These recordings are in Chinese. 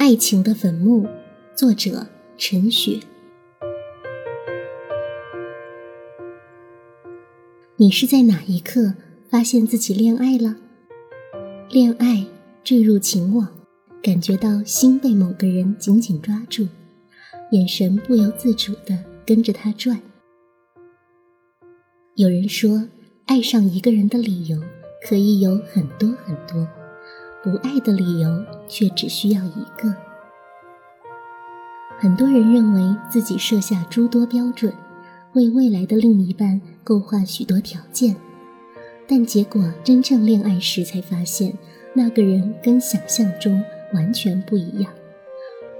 爱情的坟墓，作者陈雪。你是在哪一刻发现自己恋爱了？恋爱坠入情网，感觉到心被某个人紧紧抓住，眼神不由自主的跟着他转。有人说，爱上一个人的理由可以有很多很多。不爱的理由却只需要一个。很多人认为自己设下诸多标准，为未来的另一半构画许多条件，但结果真正恋爱时才发现，那个人跟想象中完全不一样。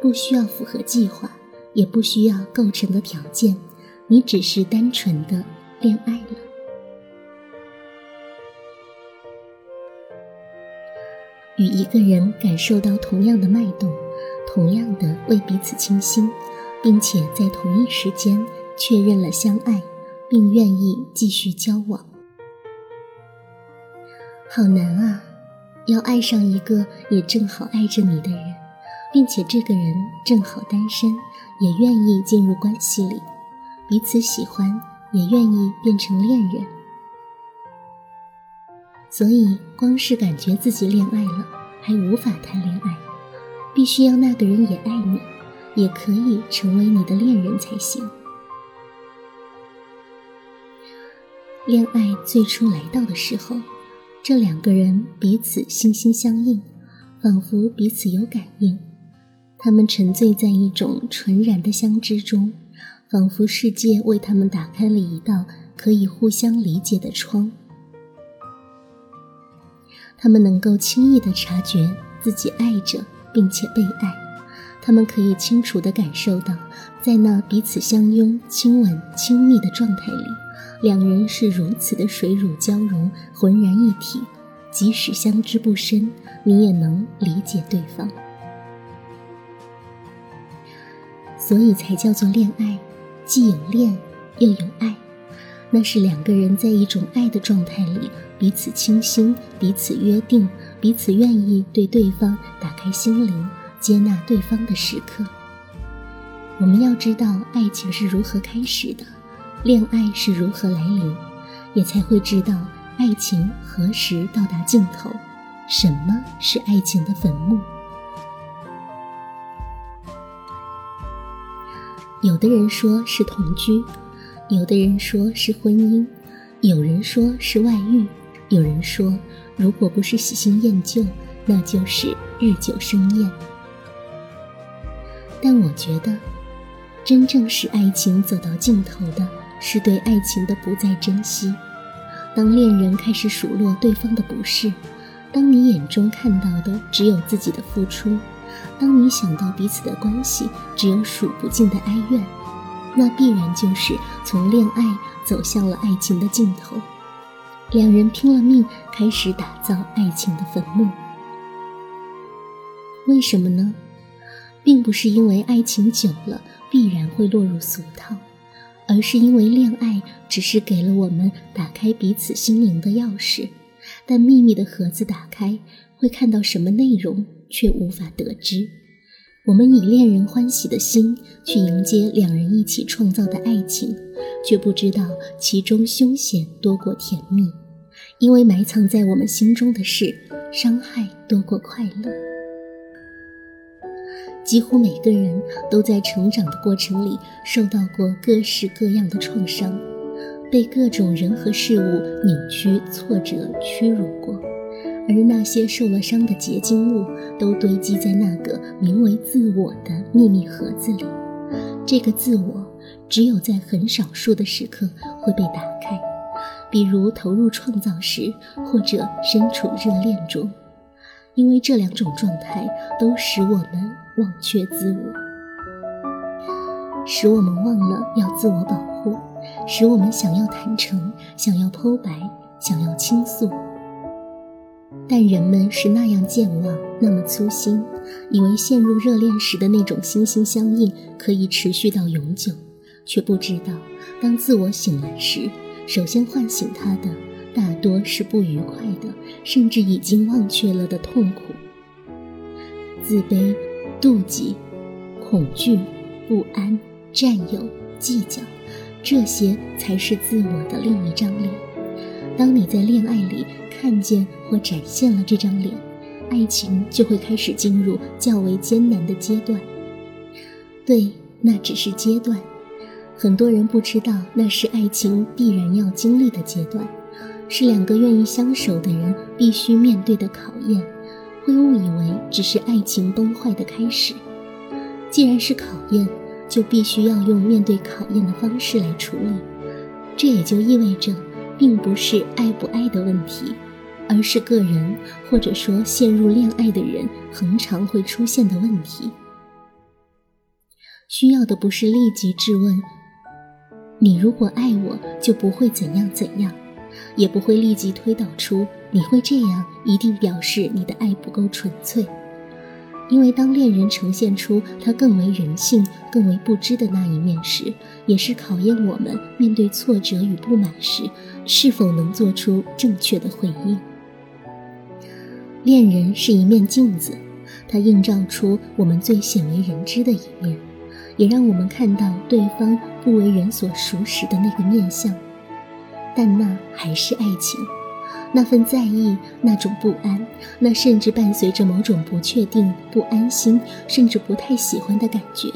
不需要符合计划，也不需要构成的条件，你只是单纯的恋爱了。与一个人感受到同样的脉动，同样的为彼此倾心，并且在同一时间确认了相爱，并愿意继续交往，好难啊！要爱上一个也正好爱着你的人，并且这个人正好单身，也愿意进入关系里，彼此喜欢，也愿意变成恋人。所以，光是感觉自己恋爱了，还无法谈恋爱，必须要那个人也爱你，也可以成为你的恋人才行。恋爱最初来到的时候，这两个人彼此心心相印，仿佛彼此有感应，他们沉醉在一种纯然的相知中，仿佛世界为他们打开了一道可以互相理解的窗。他们能够轻易地察觉自己爱着，并且被爱；他们可以清楚地感受到，在那彼此相拥、亲吻、亲密的状态里，两人是如此的水乳交融、浑然一体。即使相知不深，你也能理解对方，所以才叫做恋爱，既有恋又有爱。那是两个人在一种爱的状态里，彼此倾心，彼此约定，彼此愿意对对方打开心灵，接纳对方的时刻。我们要知道爱情是如何开始的，恋爱是如何来临，也才会知道爱情何时到达尽头，什么是爱情的坟墓。有的人说是同居。有的人说是婚姻，有人说是外遇，有人说如果不是喜新厌旧，那就是日久生厌。但我觉得，真正使爱情走到尽头的，是对爱情的不再珍惜。当恋人开始数落对方的不是，当你眼中看到的只有自己的付出，当你想到彼此的关系只有数不尽的哀怨。那必然就是从恋爱走向了爱情的尽头，两人拼了命开始打造爱情的坟墓。为什么呢？并不是因为爱情久了必然会落入俗套，而是因为恋爱只是给了我们打开彼此心灵的钥匙，但秘密的盒子打开会看到什么内容，却无法得知。我们以恋人欢喜的心去迎接两人一起创造的爱情，却不知道其中凶险多过甜蜜，因为埋藏在我们心中的事，伤害多过快乐。几乎每个人都在成长的过程里受到过各式各样的创伤，被各种人和事物扭曲、挫折、屈辱过。而那些受了伤的结晶物，都堆积在那个名为自我的秘密盒子里。这个自我，只有在很少数的时刻会被打开，比如投入创造时，或者身处热恋中。因为这两种状态都使我们忘却自我，使我们忘了要自我保护，使我们想要坦诚，想要剖白，想要倾诉。但人们是那样健忘，那么粗心，以为陷入热恋时的那种心心相印可以持续到永久，却不知道，当自我醒来时，首先唤醒他的大多是不愉快的，甚至已经忘却了的痛苦。自卑妒忌、恐惧、不安、占有、计较，这些才是自我的另一张脸。当你在恋爱里看见或展现了这张脸，爱情就会开始进入较为艰难的阶段。对，那只是阶段。很多人不知道，那是爱情必然要经历的阶段，是两个愿意相守的人必须面对的考验。会误以为只是爱情崩坏的开始。既然是考验，就必须要用面对考验的方式来处理。这也就意味着，并不是爱不爱的问题，而是个人或者说陷入恋爱的人恒常会出现的问题。需要的不是立即质问。你如果爱我，就不会怎样怎样，也不会立即推导出你会这样，一定表示你的爱不够纯粹。因为当恋人呈现出他更为人性、更为不知的那一面时，也是考验我们面对挫折与不满时，是否能做出正确的回应。恋人是一面镜子，它映照出我们最鲜为人知的一面。也让我们看到对方不为人所熟识的那个面相，但那还是爱情，那份在意，那种不安，那甚至伴随着某种不确定、不安心，甚至不太喜欢的感觉。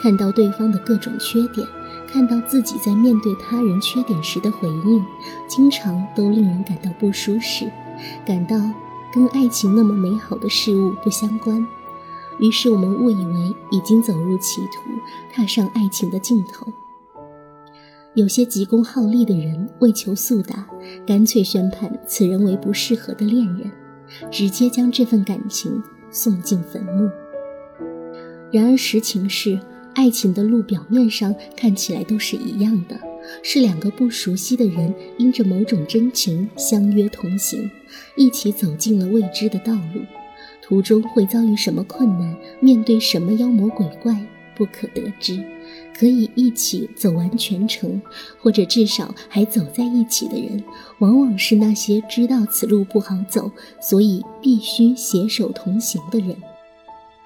看到对方的各种缺点，看到自己在面对他人缺点时的回应，经常都令人感到不舒适，感到跟爱情那么美好的事物不相关。于是我们误以为已经走入歧途，踏上爱情的尽头。有些急功好利的人为求速达，干脆宣判此人为不适合的恋人，直接将这份感情送进坟墓。然而实情是，爱情的路表面上看起来都是一样的，是两个不熟悉的人因着某种真情相约同行，一起走进了未知的道路。途中会遭遇什么困难，面对什么妖魔鬼怪，不可得知。可以一起走完全程，或者至少还走在一起的人，往往是那些知道此路不好走，所以必须携手同行的人。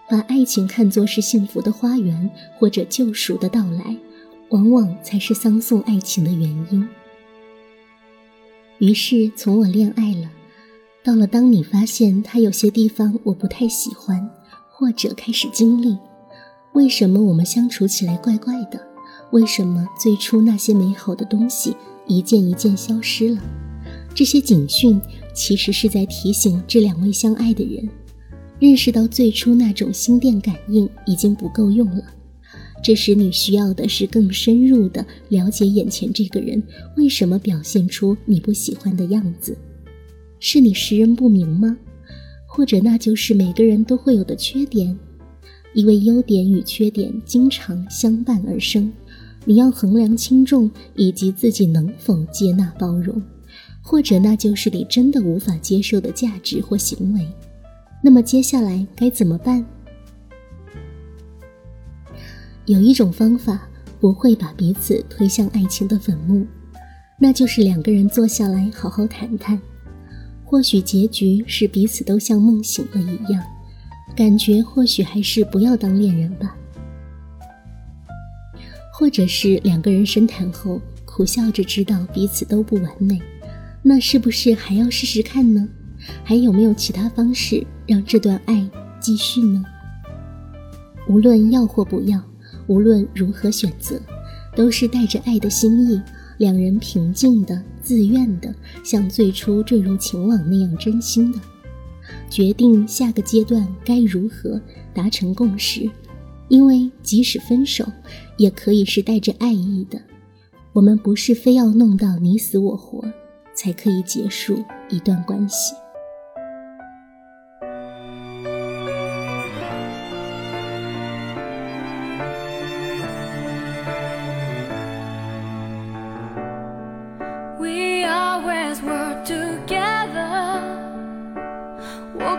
把爱情看作是幸福的花园，或者救赎的到来，往往才是桑送爱情的原因。于是，从我恋爱了。到了，当你发现他有些地方我不太喜欢，或者开始经历，为什么我们相处起来怪怪的？为什么最初那些美好的东西一件一件消失了？这些警讯其实是在提醒这两位相爱的人，认识到最初那种心电感应已经不够用了。这时你需要的是更深入的了解眼前这个人为什么表现出你不喜欢的样子。是你识人不明吗？或者那就是每个人都会有的缺点？因为优点与缺点经常相伴而生，你要衡量轻重以及自己能否接纳包容。或者那就是你真的无法接受的价值或行为。那么接下来该怎么办？有一种方法不会把彼此推向爱情的坟墓，那就是两个人坐下来好好谈谈。或许结局是彼此都像梦醒了一样，感觉或许还是不要当恋人吧。或者是两个人深谈后苦笑着知道彼此都不完美，那是不是还要试试看呢？还有没有其他方式让这段爱继续呢？无论要或不要，无论如何选择，都是带着爱的心意。两人平静的、自愿的，像最初坠入情网那样真心的，决定下个阶段该如何达成共识。因为即使分手，也可以是带着爱意的。我们不是非要弄到你死我活，才可以结束一段关系。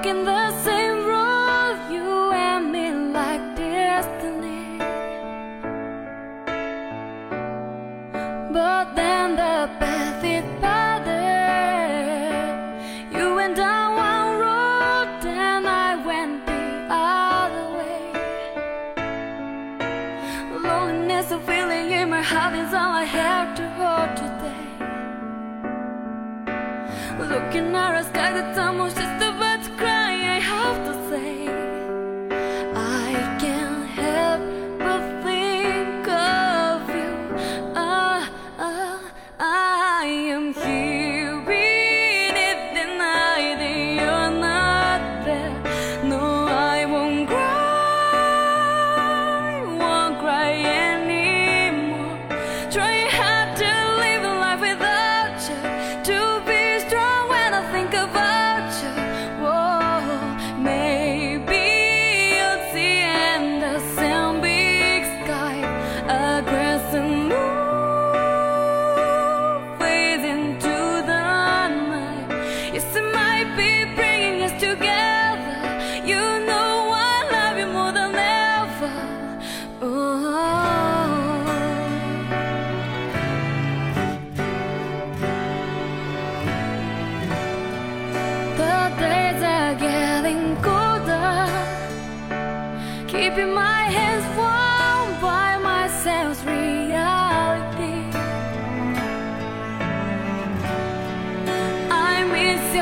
In the same road, you and me like destiny. But then the path it parted. You went down one road and I went the other way. Loneliness, a feeling in my heart is all I have to hold today. Looking at a sky that's almost just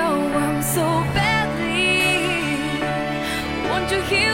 want so badly. Won't you hear?